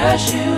curse you